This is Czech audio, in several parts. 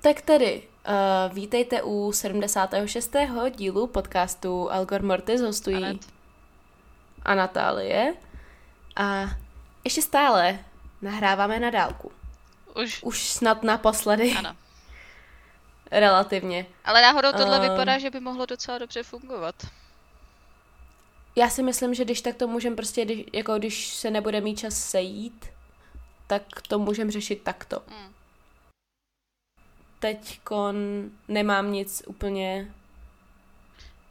tak tedy, uh, vítejte u 76. dílu podcastu Algor Mortis, hostují Anet. a Natálie. A ještě stále nahráváme na dálku. Už, Už snad naposledy, ano. relativně. Ale náhodou tohle Ehm. vypadá, že by mohlo docela dobře fungovat. Já si myslím, že když tak to můžeme prostě, když, jako když se nebude mít čas sejít, tak to můžeme řešit takto. Hmm. Teďkon nemám nic úplně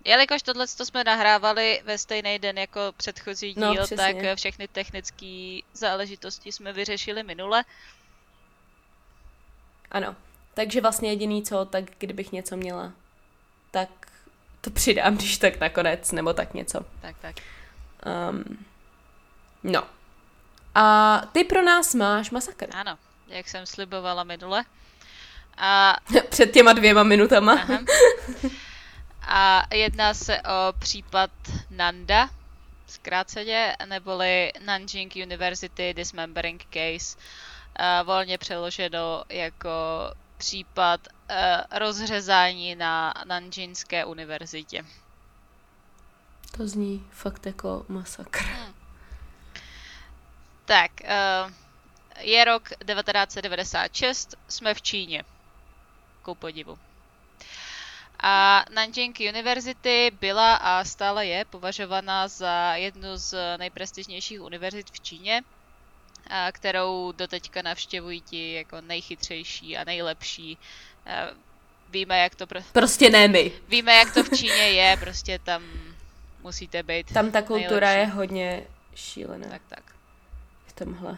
Jelikož tohle to jsme nahrávali ve stejný den jako předchozí No, díl, přesně. tak eh, všechny technické záležitosti jsme vyřešili minule. Ano. Takže vlastně jediný co, tak kdybych něco měla, tak to přidám, když tak nakonec, nebo tak něco. Tak, tak. Um, no. A ty pro nás máš masakr. Ano, jak jsem slibovala minule. A, Před těma dvěma minutama. aha. A jedná se o případ Nanda, zkráceně, neboli Nanjing University Dismembering Case, a volně přeloženo jako případ eh, rozřezání na Nanjingské univerzitě. To zní fakt jako masakr. Tak, eh, je rok 1996, jsme v Číně. Ku podivu. A Nanjing University byla a stále je považovaná za jednu z nejprestižnějších univerzit v Číně, a kterou doteďka navštěvují ti jako nejchytřejší a nejlepší. Víme, jak to, pro... Prostě ne my. Víme, jak to v Číně je, prostě tam musíte být Tam ta kultura nejlepší. je hodně šílená Tak, tak. v tomhle.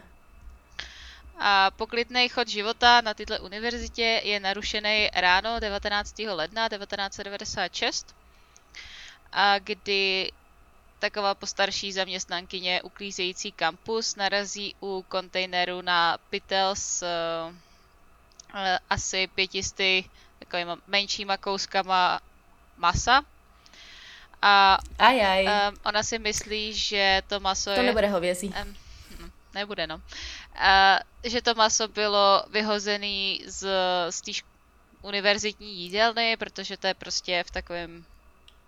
A poklidný chod života na této univerzitě je narušený ráno 19. ledna 1996, a kdy taková postarší zaměstnankyně uklízející kampus narazí u kontejneru na pytel s eh, asi pětisty takovýma menšíma kouskama masa. A Ajaj, um, ona si myslí, že to maso to je... nebude hovězí. Hm, nebude, no. A, že to maso bylo vyhozený z, z té univerzitní jídelny, protože to je prostě v takovém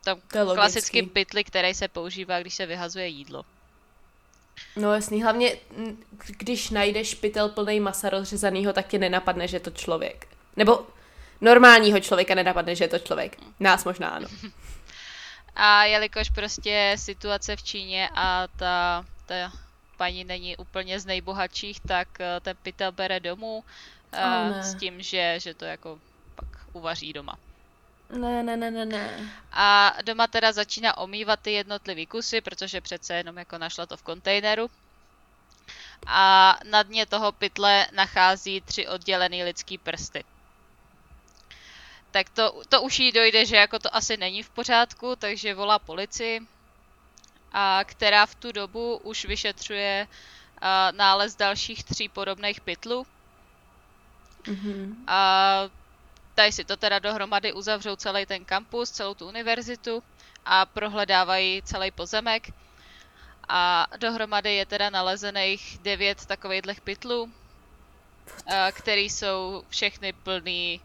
tom To klasickém pytli, který se používá, když se vyhazuje jídlo. No jasný, hlavně když najdeš pytel plný masa rozřezanýho, tak ti nenapadne, že je to člověk. Nebo normálního člověka nenapadne, že je to člověk. Nás možná ano. A jelikož prostě situace v Číně a ta, ta paní není úplně z nejbohatších, tak eh, ten pytel bere domů eh, ne. s tím, že, že to jako pak uvaří doma. Ne, ne, ne, ne, ne. A doma teda začíná omývat ty jednotlivý kusy, protože přece jenom jako našla to v kontejneru. A na dně toho pytle nachází tři oddělený lidský prsty. Tak to, to už jí dojde, že jako to asi není v pořádku, takže volá policii, a která v tu dobu už vyšetřuje a, nález dalších tří podobných pytlů. Mhm. A tady si to teda dohromady uzavřou celý ten kampus, celou tu univerzitu a prohledávají celý pozemek. A dohromady je teda nalezených devět takovýchhle pytlů, a, který jsou všechny plný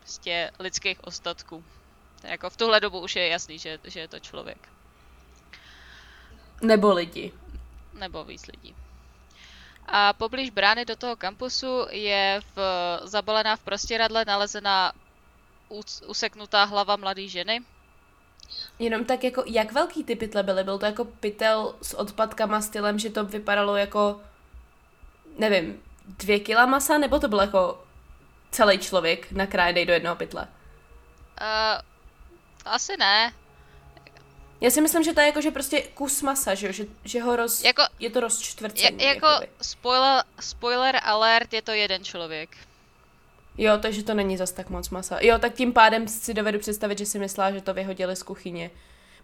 prostě lidských ostatků. Jako v tuhle dobu už je jasný, že, že je to člověk. Nebo lidi. nebo víc lidí. A poblíž brány do toho kampusu je v, zabalená v prostěradle nalezená us- useknutá hlava mladé ženy. Jenom tak jako, jak velký ty pytle byly? Byl to jako pytel s odpadkama stylem, že to vypadalo jako, nevím, dvě kila masa, nebo to byl jako celý člověk nakrájený do jednoho pytle? Uh, asi ne. Já si myslím, že to je jako, že prostě kus masa, že, že, že ho roz... Jako- je to rozčtvrcený. Jako jakoby. spoiler, spoiler alert, je to jeden člověk. Jo, takže to není zas tak moc masa. Jo, tak tím pádem si dovedu představit, že si myslela, že to vyhodili z kuchyně.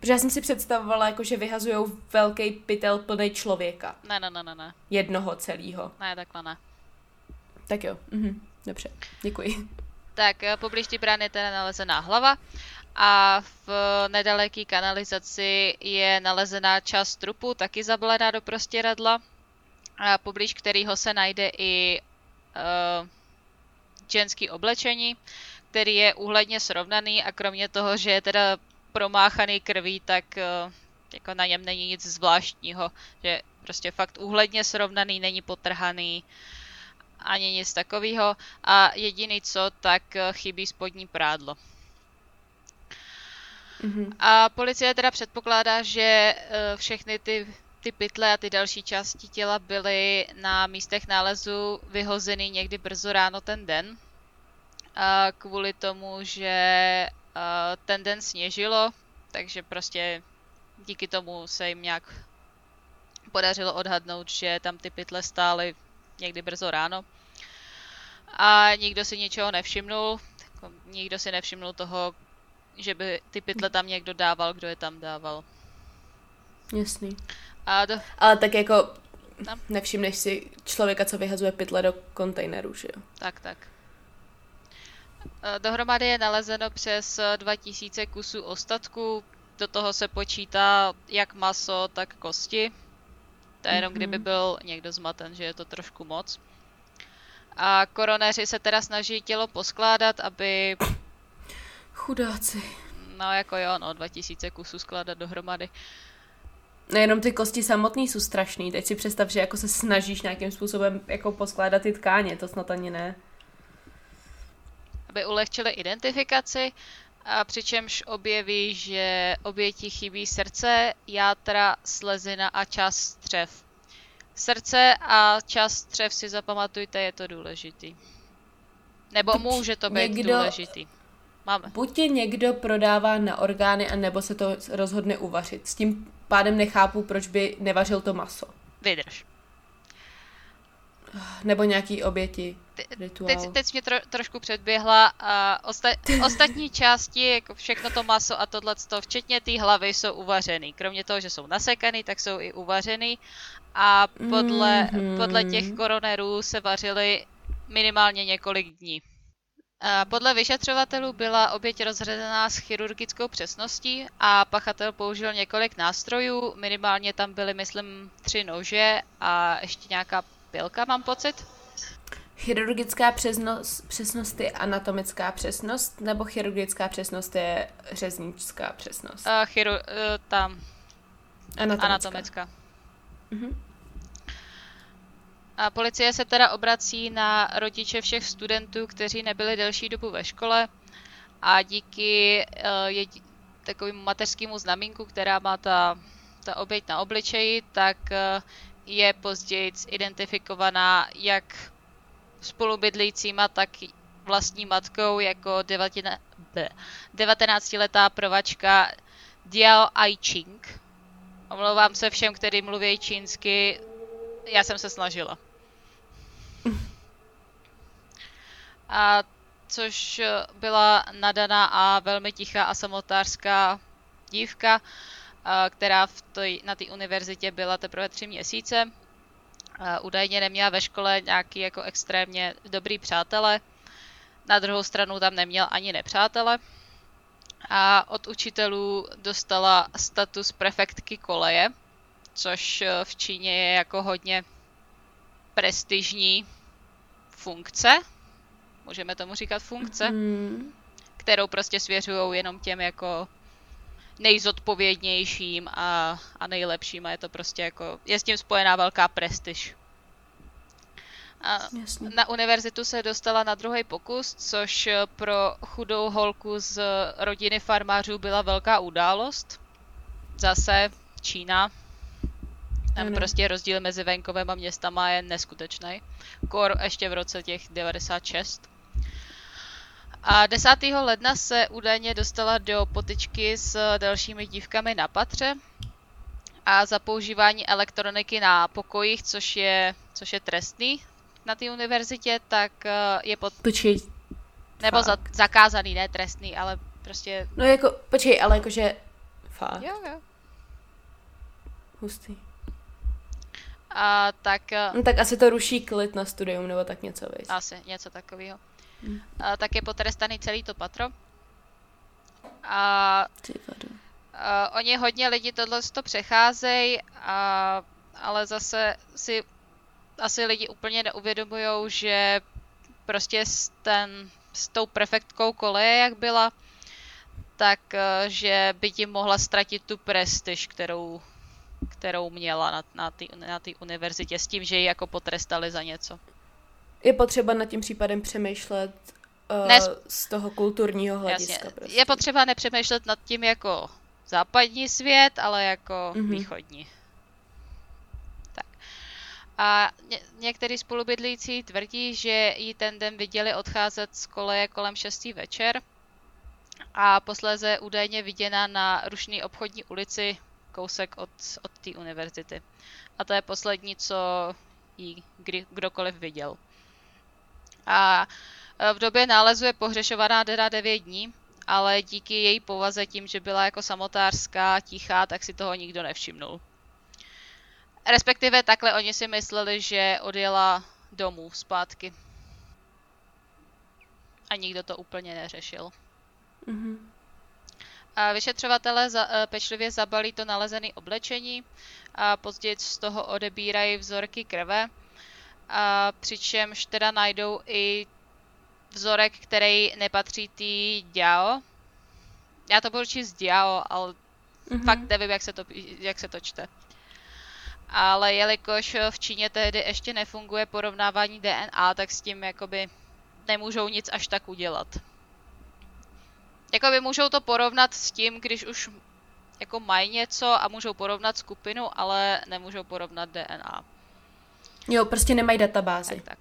Protože já jsem si představovala, jako, že vyhazujou velký pytel plný člověka. Ne, ne, ne, ne, ne. Jednoho celého. Ne, takhle ne. Tak jo, mhm. dobře, děkuji. Tak eh, poblíž té brány je teda nalezená hlava a v nedaleké kanalizaci je nalezená část trupu, taky zabalená do prostěradla, a poblíž kterého se najde i uh, ženský oblečení, který je úhledně srovnaný a kromě toho, že je teda promáchaný krví, tak uh, jako na něm není nic zvláštního, že prostě fakt úhledně srovnaný, není potrhaný, ani nic takového a jediný co, tak eh, chybí spodní prádlo. Mhm. A policie teda předpokládá, že eh, všechny ty, ty pytle a ty další části těla byly na místech nálezu vyhozeny někdy brzo ráno ten den. A kvůli tomu, že eh, ten den sněžilo, takže prostě díky tomu se jim nějak podařilo odhadnout, že tam ty pytle stály někdy brzo ráno. A nikdo si ničeho nevšimnul, jako nikdo si nevšimnul toho, že by ty pytle tam někdo dával, kdo je tam dával. Jasný. A do, Ale tak jako No. nevšimneš si člověka, co vyhazuje pytle do kontejneru, že jo? tak, tak. E, Dohromady je nalezeno přes 2000 kusů ostatků, do toho se počítá jak maso, tak kosti. To je jenom Mhm. kdyby byl někdo zmaten, že je to trošku moc. A koronéři se teda snaží tělo poskládat, aby, Chudáci. no jako jo, no, 2000 kusů skládat dohromady. Nejenom ty kosti samotný jsou strašný. Teď si představ, že jako se snažíš nějakým způsobem jako poskládat ty tkáně, to snad ani ne. aby ulehčili identifikaci, a přičemž objeví, že oběti chybí srdce, játra, slezina a část střev. Srdce a část střev si zapamatujte, je to důležitý. Nebo může to být někdo- důležitý. Máme. Buď tě někdo prodává na orgány, anebo se to rozhodne uvařit. S tím pádem nechápu, proč by nevařil to maso. Vydrž. Nebo nějaký oběti. Rituál. Teď, teď mě tro, trošku předběhla a osta- ostatní části, jako všechno to maso a tohle, včetně té hlavy, jsou uvařený. Kromě toho, že jsou nasekaný, tak jsou i uvařený. A podle, Mhm. podle těch koronerů se vařily minimálně několik dní. Podle vyšetřovatelů byla oběť rozřezaná s chirurgickou přesností a pachatel použil několik nástrojů. Minimálně tam byly, myslím, tři nože a ještě nějaká pilka, mám pocit. Chirurgická přesnost, přesnost je anatomická přesnost, nebo chirurgická přesnost je řeznická přesnost? Uh, chiru, uh, tam, Anatomická. anatomická. Mhm. A policie se teda obrací na rodiče všech studentů, kteří nebyli delší dobu ve škole a díky uh, takovému mateřskému znamínku, která má ta, ta oběť na obličeji, tak uh, je později identifikovaná jak spolubydlícíma, tak vlastní matkou jako 19 bleh, 19-letá provačka Diao Aiching. Omlouvám se všem, kteří mluví čínsky, já jsem se snažila. A což eh, byla nadaná a velmi tichá a samotářská dívka, a která v toj, na té univerzitě byla teprve tři měsíce. A údajně neměla ve škole nějaký jako extrémně dobrý přátele. Na druhou stranu tam neměl ani nepřátele. A od učitelů dostala status prefektky koleje, což eh, v Číně je jako hodně prestižní funkce, můžeme tomu říkat funkce, Hmm. kterou prostě svěřují jenom těm jako nejzodpovědnějším a, a nejlepším a je to prostě jako, je s tím spojená velká prestiž. A Jasně. na univerzitu se dostala na druhý pokus, což pro chudou holku z rodiny farmářů byla velká událost. Zase Čína. Tam Ano. prostě rozdíl mezi venkovem a městama je neskutečný. Kor ještě v roce těch 96. A 10. ledna se údajně dostala do potyčky s dalšími dívkami na patře a za používání elektroniky na pokojích, což je, což je trestný na té univerzitě, tak eh, je pod... Počkej. Nebo za, zakázaný, ne trestný, ale prostě... No jako, počkej, ale jakože... Fakt. Jo, jo. Hustý. A tak... eh, No tak asi to ruší klid na studium, nebo tak něco, víš. Asi něco takového. Mm. A tak je potrestaný celý to patro. A. Uh, oni hodně lidi tohle to přecházejí, a, ale zase si asi lidi úplně neuvědomují, že prostě s, ten, s tou prefektkou koleje, jak byla, tak uh, že by ti mohla ztratit tu prestiž, kterou, kterou měla na, na té na tý univerzitě s tím, že ji jako potrestali za něco. Je potřeba nad tím případem přemýšlet uh, Ne, z toho kulturního hlediska. Jasně. Prostě. Je potřeba nepřemýšlet nad tím jako západní svět, ale jako Mhm. východní. Tak. A ně- některý spolubydlící tvrdí, že ji ten den viděli odcházet z koleje kolem 6. večer a posléze údajně viděna na rušné obchodní ulici kousek od, od té univerzity. A to je poslední, co jí kdy, kdokoliv viděl. A e, v době nálezu je pohřešovaná teda 9 dní, ale díky její povaze tím, že byla jako samotářská, tichá, tak si toho nikdo nevšimnul. Respektive takhle oni si mysleli, že odjela domů zpátky. A nikdo to úplně neřešil. Mhm. A vyšetřovatelé za, eh, pečlivě zabalí to nalezené oblečení a později z toho odebírají vzorky krve. A přičemž teda najdou i vzorek, který nepatří tý Diao. Já to budu číst Diao, ale Mhm. fakt nevím, jak se to, jak se to čte. Ale jelikož v Číně tehdy ještě nefunguje porovnávání DNA, tak s tím jakoby nemůžou nic až tak udělat. Jakoby můžou to porovnat s tím, když už jako mají něco a můžou porovnat skupinu, ale nemůžou porovnat DNA. Jo, prostě nemají databázi. Tak, tak.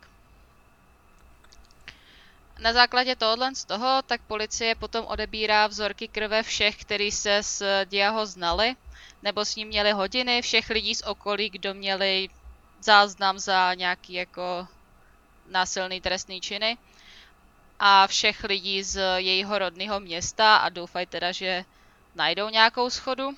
Na základě tohohle z toho, tak policie potom odebírá vzorky krve všech, kteří se s Diaho znali, nebo s ním měli hodiny, všech lidí z okolí, kdo měli záznam za nějaký jako násilný trestný činy a všech lidí z jejího rodného města a doufají teda, že najdou nějakou schodu.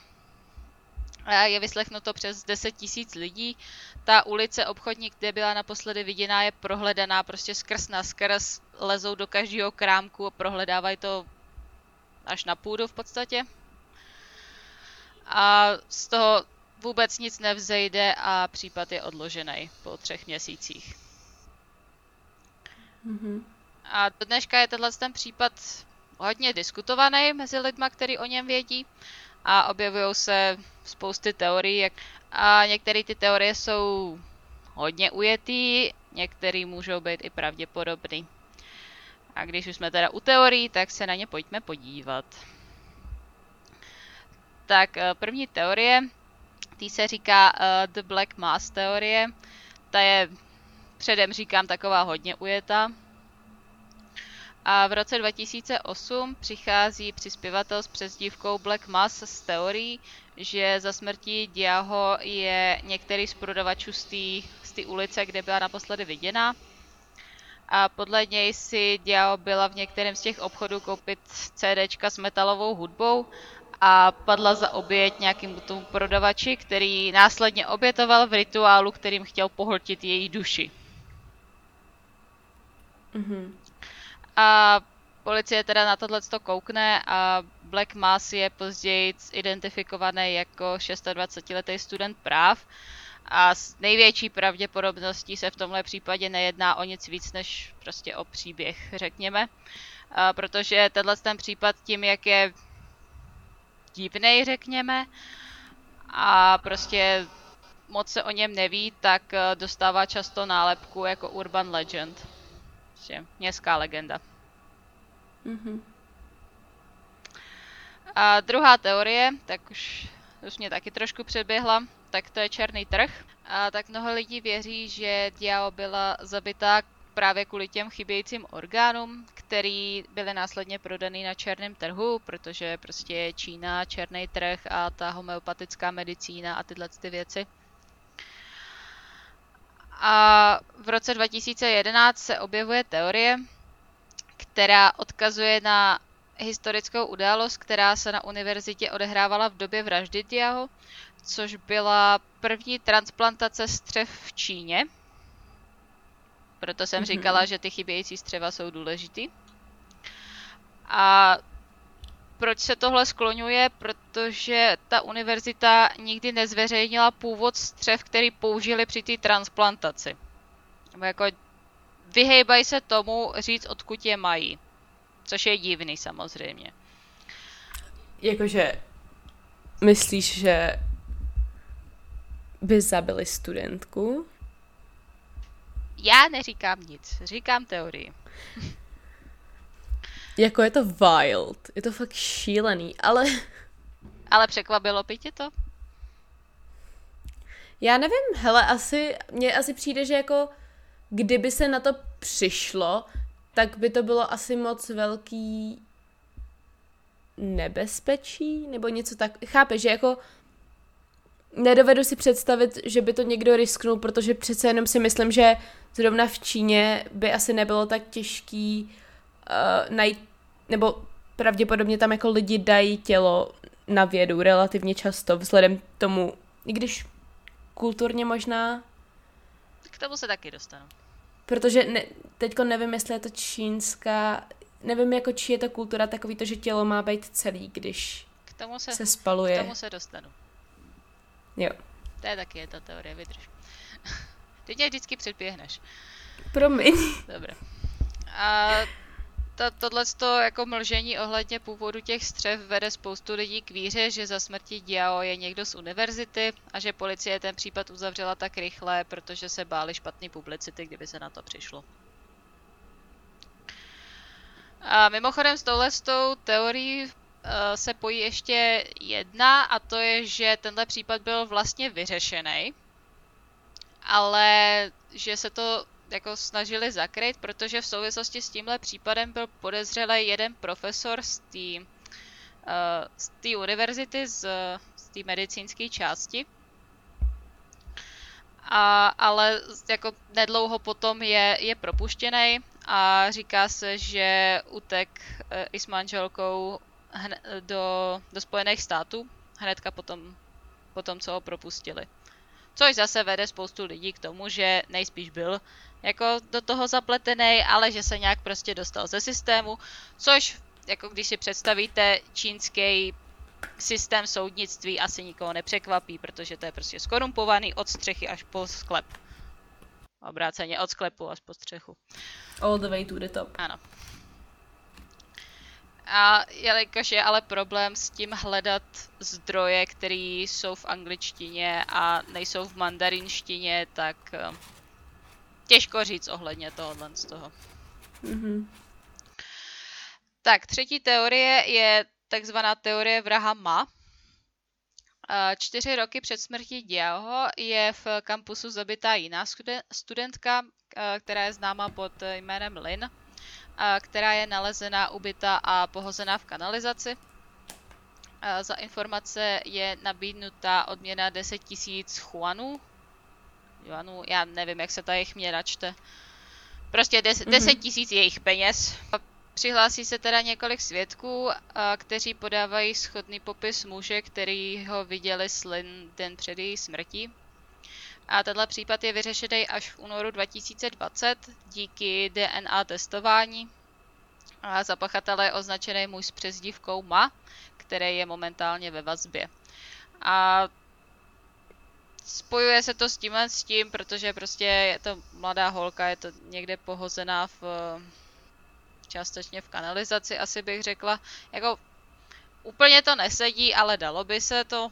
A je vyslechnuto přes 10 tisíc lidí. Ta ulice obchodní, kde byla naposledy viděná, je prohledaná prostě skrz na skrz. Lezou do každého krámku a prohledávají to až na půdu v podstatě. A z toho vůbec nic nevzejde a případ je odložený po třech měsících. Mhm. A do dneška je tenhle ten případ hodně diskutovaný mezi lidma, kteří o něm vědí a objevují se spousty teorií jak... a některé ty teorie jsou hodně ujetý, některé můžou být i pravděpodobný. A když už jsme teda u teorií, tak se na ně pojďme podívat. Tak eh, první teorie, tý se říká uh, The Black Mass teorie. Ta je, předem říkám, taková hodně ujetá. A v roce 2008 přichází přispěvatel s přezdívkou Black Mass s teorií, že za smrtí Diaho je některý z prodavačů z té z té ulice, kde byla naposledy viděna. A podle něj si Diao byla v některém z těch obchodů koupit CDčka s metalovou hudbou a padla za oběť nějakým tomu prodavači, který následně obětoval v rituálu, kterým chtěl pohltit její duši. Mhm. A policie teda na tohle to koukne a Black Mass je později identifikovaný jako 26-letý student práv a s největší pravděpodobností se v tomhle případě nejedná o nic víc než prostě o příběh, řekněme. A protože tenhle ten případ tím, jak je divnej, řekněme, a prostě moc se o něm neví, tak eh, dostává často nálepku jako urban legend. Prostě městská legenda. Mhm. A druhá teorie, tak už, už mě taky trošku předběhla, tak to je černý trh. A tak mnoho lidí věří, že Diao byla zabitá právě kvůli těm chybějícím orgánům, který byly následně prodaný na černém trhu, protože prostě je Čína, černý trh a ta homeopatická medicína a tyhle ty věci. A v roce 2011 se objevuje teorie, která odkazuje na historickou událost, která se na univerzitě odehrávala v době vraždy Tiaho, což byla první transplantace střev v Číně. Proto jsem mm-hmm. říkala, že ty chybějící střeva jsou důležitý. A proč se tohle skloňuje? Protože ta univerzita nikdy nezveřejnila původ střev, který použili při té transplantaci. Jako vyhejbají se tomu říct, odkud je mají. Což je divný samozřejmě. Jakože myslíš, že by zabili studentku? Já neříkám nic, říkám teorii. jako je to wild, je to fakt šílený, ale... Ale překvapilo by tě to? Já nevím, hele, asi, mně asi přijde, že jako kdyby se na to přišlo, tak by to bylo asi moc velký nebezpečí, nebo něco tak. Chápeš, že jako nedovedu si představit, že by to někdo risknul, protože přece jenom si myslím, že zrovna v Číně by asi nebylo tak těžký uh, najít, nebo pravděpodobně tam jako lidi dají tělo na vědu relativně často, vzhledem k tomu, i když kulturně možná. K tomu se taky dostanu. Protože ne, teďko nevím, jestli je to čínská, nevím jako či je to kultura takový to, že tělo má být celý, když k tomu se, se spaluje. K tomu se dostanu. Jo. To je taky je ta teorie, vydrž. Ty tě vždycky předběhneš. Promiň. Dobře. A to, tohle jako mlžení ohledně původu těch střev vede spoustu lidí k víře, že za smrti Diao je někdo z univerzity a že policie ten případ uzavřela tak rychle, protože se báli špatný publicity, kdyby se na to přišlo. A mimochodem s touhle s tou teorií uh, se pojí ještě jedna a to je, že tenhle případ byl vlastně vyřešený, ale že se to jako snažili zakryt, protože v souvislosti s tímhle případem byl podezřelý jeden profesor z té uh, z té univerzity, z, z té medicínské části. A, ale jako nedlouho potom je, je propuštěný a říká se, že utek uh, i s manželkou do, do Spojených států hnedka potom, potom, co ho propustili. Což zase vede spoustu lidí k tomu, že nejspíš byl jako do toho zapletený, ale že se nějak prostě dostal ze systému, což jako když si představíte čínský systém soudnictví asi nikoho nepřekvapí, protože to je prostě skorumpovaný od střechy až po sklep. Obráceně od sklepu až po střechu. All the way to the top. Ano. A jelikož je ale problém s tím hledat zdroje, které jsou v angličtině a nejsou v mandarinštině, tak eh, těžko říct ohledně tohohle z toho. Mm-hmm. Tak, třetí teorie je takzvaná teorie vraha Ma. Čtyři roky před smrtí Diaho je v kampusu zabitá jiná studentka, která je známa pod jménem Lin, která je nalezená, ubyta a pohozená v kanalizaci. Za informace je nabídnuta odměna 10 000 chuanů, juanů, já nevím, jak se ta jejich měna čte. Prostě des, mm-hmm. 10 tisíc jejich peněz. Přihlásí se teda několik svědků, kteří podávají schodný popis muže, který ho viděli s Lynn den před její smrtí. A tenhle případ je vyřešený až v únoru 2020 díky DNA testování. A za pachatele je označený muž s přezdívkou Ma, který je momentálně ve vazbě. A spojuje se to s tímhle s tím, protože prostě je to mladá holka, je to někde pohozená v částečně v kanalizaci, asi bych řekla. Jako úplně to nesedí, ale dalo by se to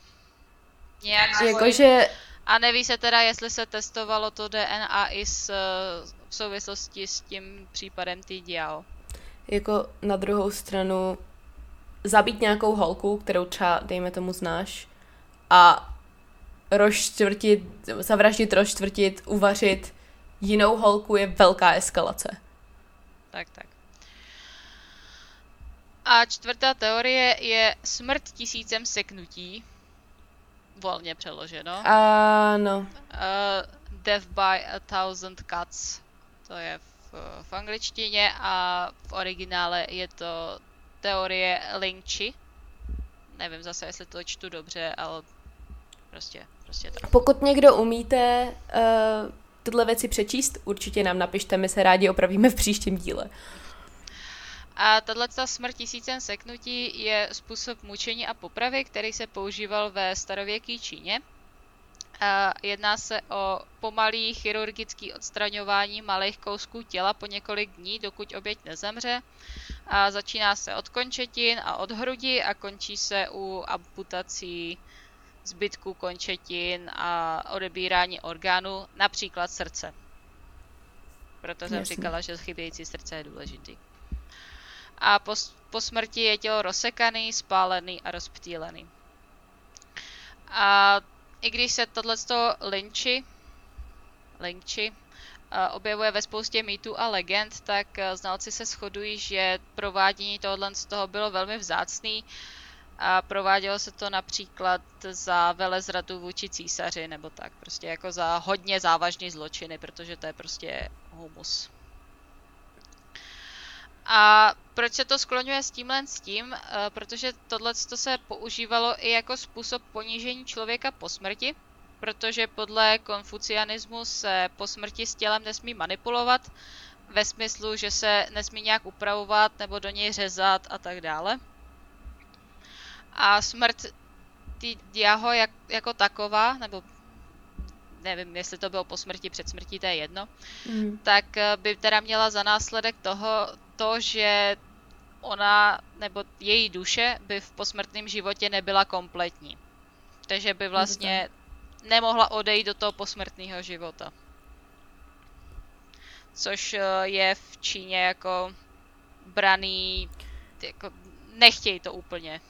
nějak Jakože... A neví se teda, jestli se testovalo to DNA i s, v souvislosti s tím případem tý Diao. Jako na druhou stranu zabít nějakou holku, kterou třeba, dejme tomu, znáš, a rozčtvrtit, zavraždit, rozčtvrtit, uvařit jinou holku je velká eskalace. Tak, tak. A čtvrtá teorie je smrt tisícem seknutí. Volně přeloženo. Ano. Uh, death by a thousand cuts. To je v, v angličtině a v originále je to teorie Lingchi. Nevím zase, jestli to čtu dobře, ale prostě, prostě to. Pokud někdo umíte uh, tyhle věci přečíst, určitě nám napište, my se rádi opravíme v příštím díle. A tato smrt tisícem seknutí je způsob mučení a popravy, který se používal ve starověké Číně. A jedná se o pomalý chirurgický odstraňování malých kousků těla po několik dní, dokud oběť nezemře. A začíná se od končetin a od hrudi a končí se u amputací zbytků končetin a odebírání orgánů, například srdce. Proto jsem Jasně. říkala, že chybějící srdce je důležitý. A po, po smrti je tělo rozsekaný, spálený a rozptýlený. A i když se tohleto Lynchi, Lynchi eh, objevuje ve spoustě mýtů a legend, tak eh, znalci se shodují, že provádění tohohle z toho bylo velmi vzácný a provádělo se to například za velezradu vůči císaři nebo tak, prostě jako za hodně závažný zločiny, protože to je prostě humus. A proč se to skloňuje s tímhle s tím? Eh, Protože tohle se používalo i jako způsob ponížení člověka po smrti, protože podle konfucianismu se po smrti s tělem nesmí manipulovat, ve smyslu, že se nesmí nějak upravovat nebo do něj řezat a tak dále. A smrt ty Diaho jak, jako taková, nebo nevím, jestli to bylo po smrti, před smrtí, to je jedno, Mm. tak eh, by teda měla za následek toho to, že ona nebo její duše by v posmrtném životě nebyla kompletní. Takže by vlastně nemohla odejít do toho posmrtného života. Což eh, je v Číně jako braný, jako nechtějí to úplně.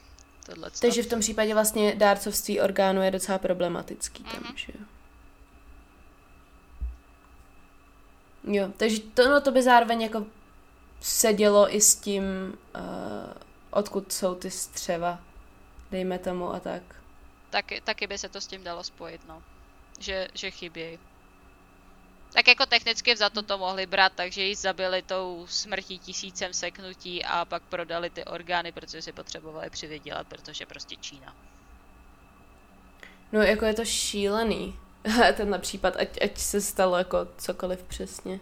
Tohleto. Takže v tom případě vlastně dárcovství orgánu je docela problematický tam, Mhm. že jo. Jo, takže to, no, to by zároveň jako sedělo i s tím, uh, odkud jsou ty střeva, dejme tomu a tak. Taky, taky by se to s tím dalo spojit, no. Že, že chybějí. Tak jako technicky za to to mohli brát, takže ji zabili tou smrtí tisícem seknutí a pak prodali ty orgány, protože si potřebovali přivydělat, protože prostě Čína. No jako je to šílený, tenhle případ, ať, ať se stalo jako cokoliv přesně.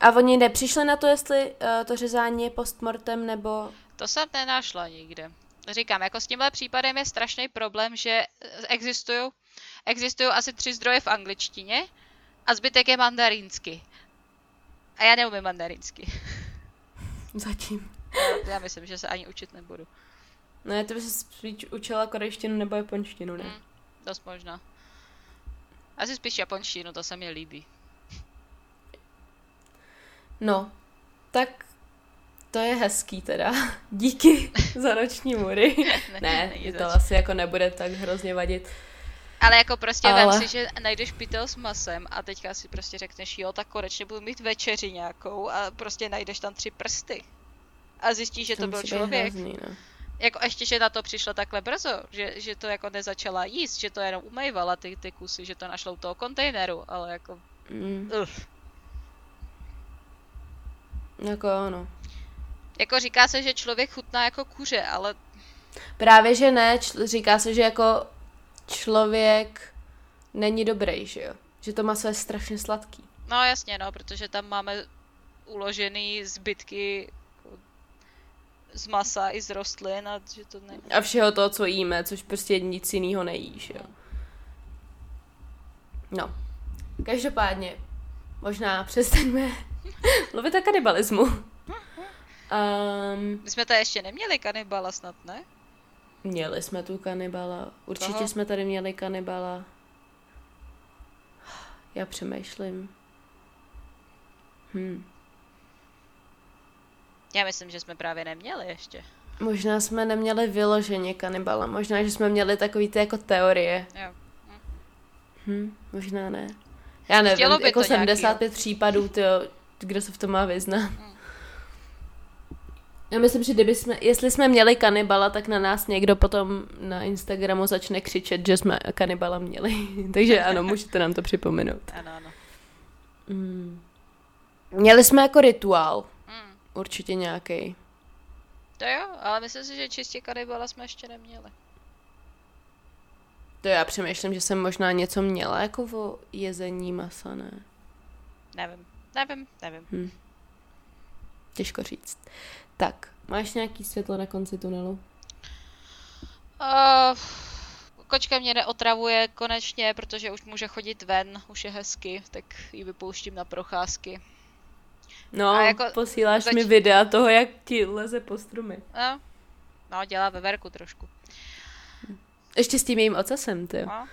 A oni nepřišli na to, jestli uh, to řezání je postmortem, nebo... To jsem nenašla nikde. Říkám, jako s tímhle případem je strašný problém, že existují existují asi tři zdroje v angličtině a zbytek je mandarínsky. A já neumím mandarínsky. Zatím. Já myslím, že se ani učit nebudu. Ne, to by se spíš učila korejštinu nebo japonštinu, ne? Hmm, dost možná. Asi spíš japonštinu, to se mi líbí. No, tak to je hezký teda. Díky za noční můry. ne, není to zač. asi jako nebude tak hrozně vadit. Ale jako prostě Ale- vem si, že najdeš pytel s masem a teďka si prostě řekneš, jo, tak konečně budu mít večeři nějakou a prostě najdeš tam tři prsty. A zjistíš, že to byl musí být člověk. Hrozný, no. Jako ještě, že na to přišlo takhle brzo, že, že to jako nezačala jíst, že to jenom umývala ty, ty kusy, že to našlo u toho kontejneru, ale jako, Mm, uf. jako ano. Jako říká se, že člověk chutná jako kuře, ale Právě, že ne, říká se, že jako člověk není dobrý, že jo? Že to maso je strašně sladký. no jasně, no, protože tam máme uložený zbytky z masa i z rostlin a že to ne... A všeho toho, co jíme, což prostě nic jiného nejíš, jo? No. Každopádně, možná přestaňme mluvit o kanibalismu. Um, My jsme tady ještě neměli kanibala snad, ne? Měli jsme tu kanibala. Určitě Koho? jsme tady měli kanibala. Já přemýšlím. Hm. Já myslím, že jsme právě neměli ještě. Možná jsme neměli vyloženě kanibala. Možná, že jsme měli takový ty jako teorie. Jo. Hm, možná ne. Já nevím, Chtělo by jako to nějaký, 75 případů, tyjo, kdo se v tom má vyznat. Já myslím, že kdyby jsme, jestli jsme měli kanibala, tak na nás někdo potom na Instagramu začne křičet, že jsme kanibala měli. Takže ano, můžete nám to připomenout. Ano, ano. Mm. Měli jsme jako rituál, Mm. určitě nějaký. To jo, ale myslím si, že čistě kanibala jsme ještě neměli. To já přemýšlím, že jsem možná něco měla jako o jezení masa, ne? Nevím, nevím, nevím. Těžko říct. Tak, máš nějaký světlo na konci tunelu? Uh, kočka mě neotravuje konečně, protože už může chodit ven, už je hezky, tak ji vypouštím na procházky. No, A jako posíláš zač- mi videa toho, jak ti leze po stromy. No, no dělá veverku trošku. Ještě s tím jejím ocasem, ty. No.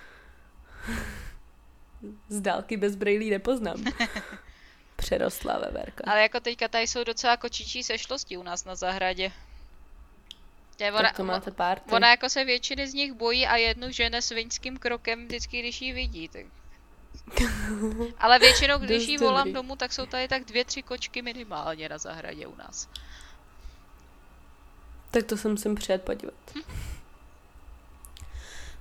Z dálky bez brejlí nepoznám. Přerostlá veverka. Ale jako teďka tady jsou docela kočičí sešlosti u nás na zahradě. Je, ona, tak to máte párty. ona jako se většiny z nich bojí a jednu žene svinským krokem vždycky, když ji vidí. Tak. Ale většinou, když ji volám dobrý. domů, tak jsou tady tak dvě, tři kočky minimálně na zahradě u nás. Tak to se musím přijet podívat.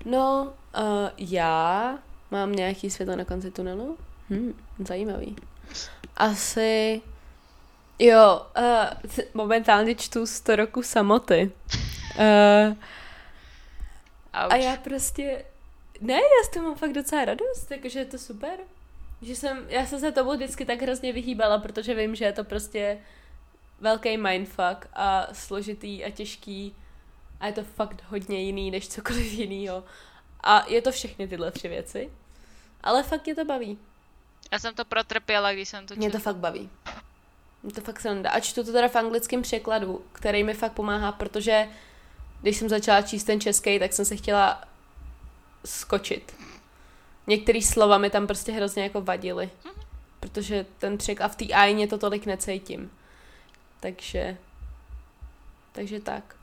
No, uh, já mám nějaký světlo na konci tunelu? Hm, zajímavý. Asi... Jo, uh, momentálně čtu 100 roku samoty. Uh, a já prostě... Ne, já z toho mám fakt docela radost, jakože je to super. Že jsem, já jsem se tomu vždycky tak hrozně vyhýbala, protože vím, že je to prostě velký mindfuck a složitý a těžký a je to fakt hodně jiný než cokoliv jinýho. A je to všechny tyhle tři věci. Ale fakt mě to baví. Já jsem to protrpěla, když jsem to Mě to četla. fakt baví. Mě to fakt sranda. A čtu to teda v anglickém překladu, který mi fakt pomáhá, protože když jsem začala číst ten český, tak jsem se chtěla skočit. Některý slova mi tam prostě hrozně jako vadily. Protože ten přek a v té ajně to tolik necítím. Takže... Takže tak.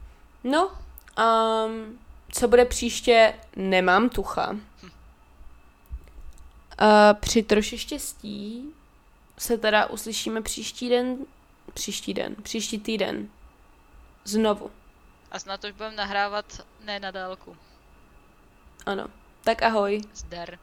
No, um, co bude příště, nemám tucha. Uh, při troši štěstí se teda uslyšíme příští den, příští den, příští týden. Znovu. A snad už budeme nahrávat ne na dálku. Ano. Tak ahoj. Zdar.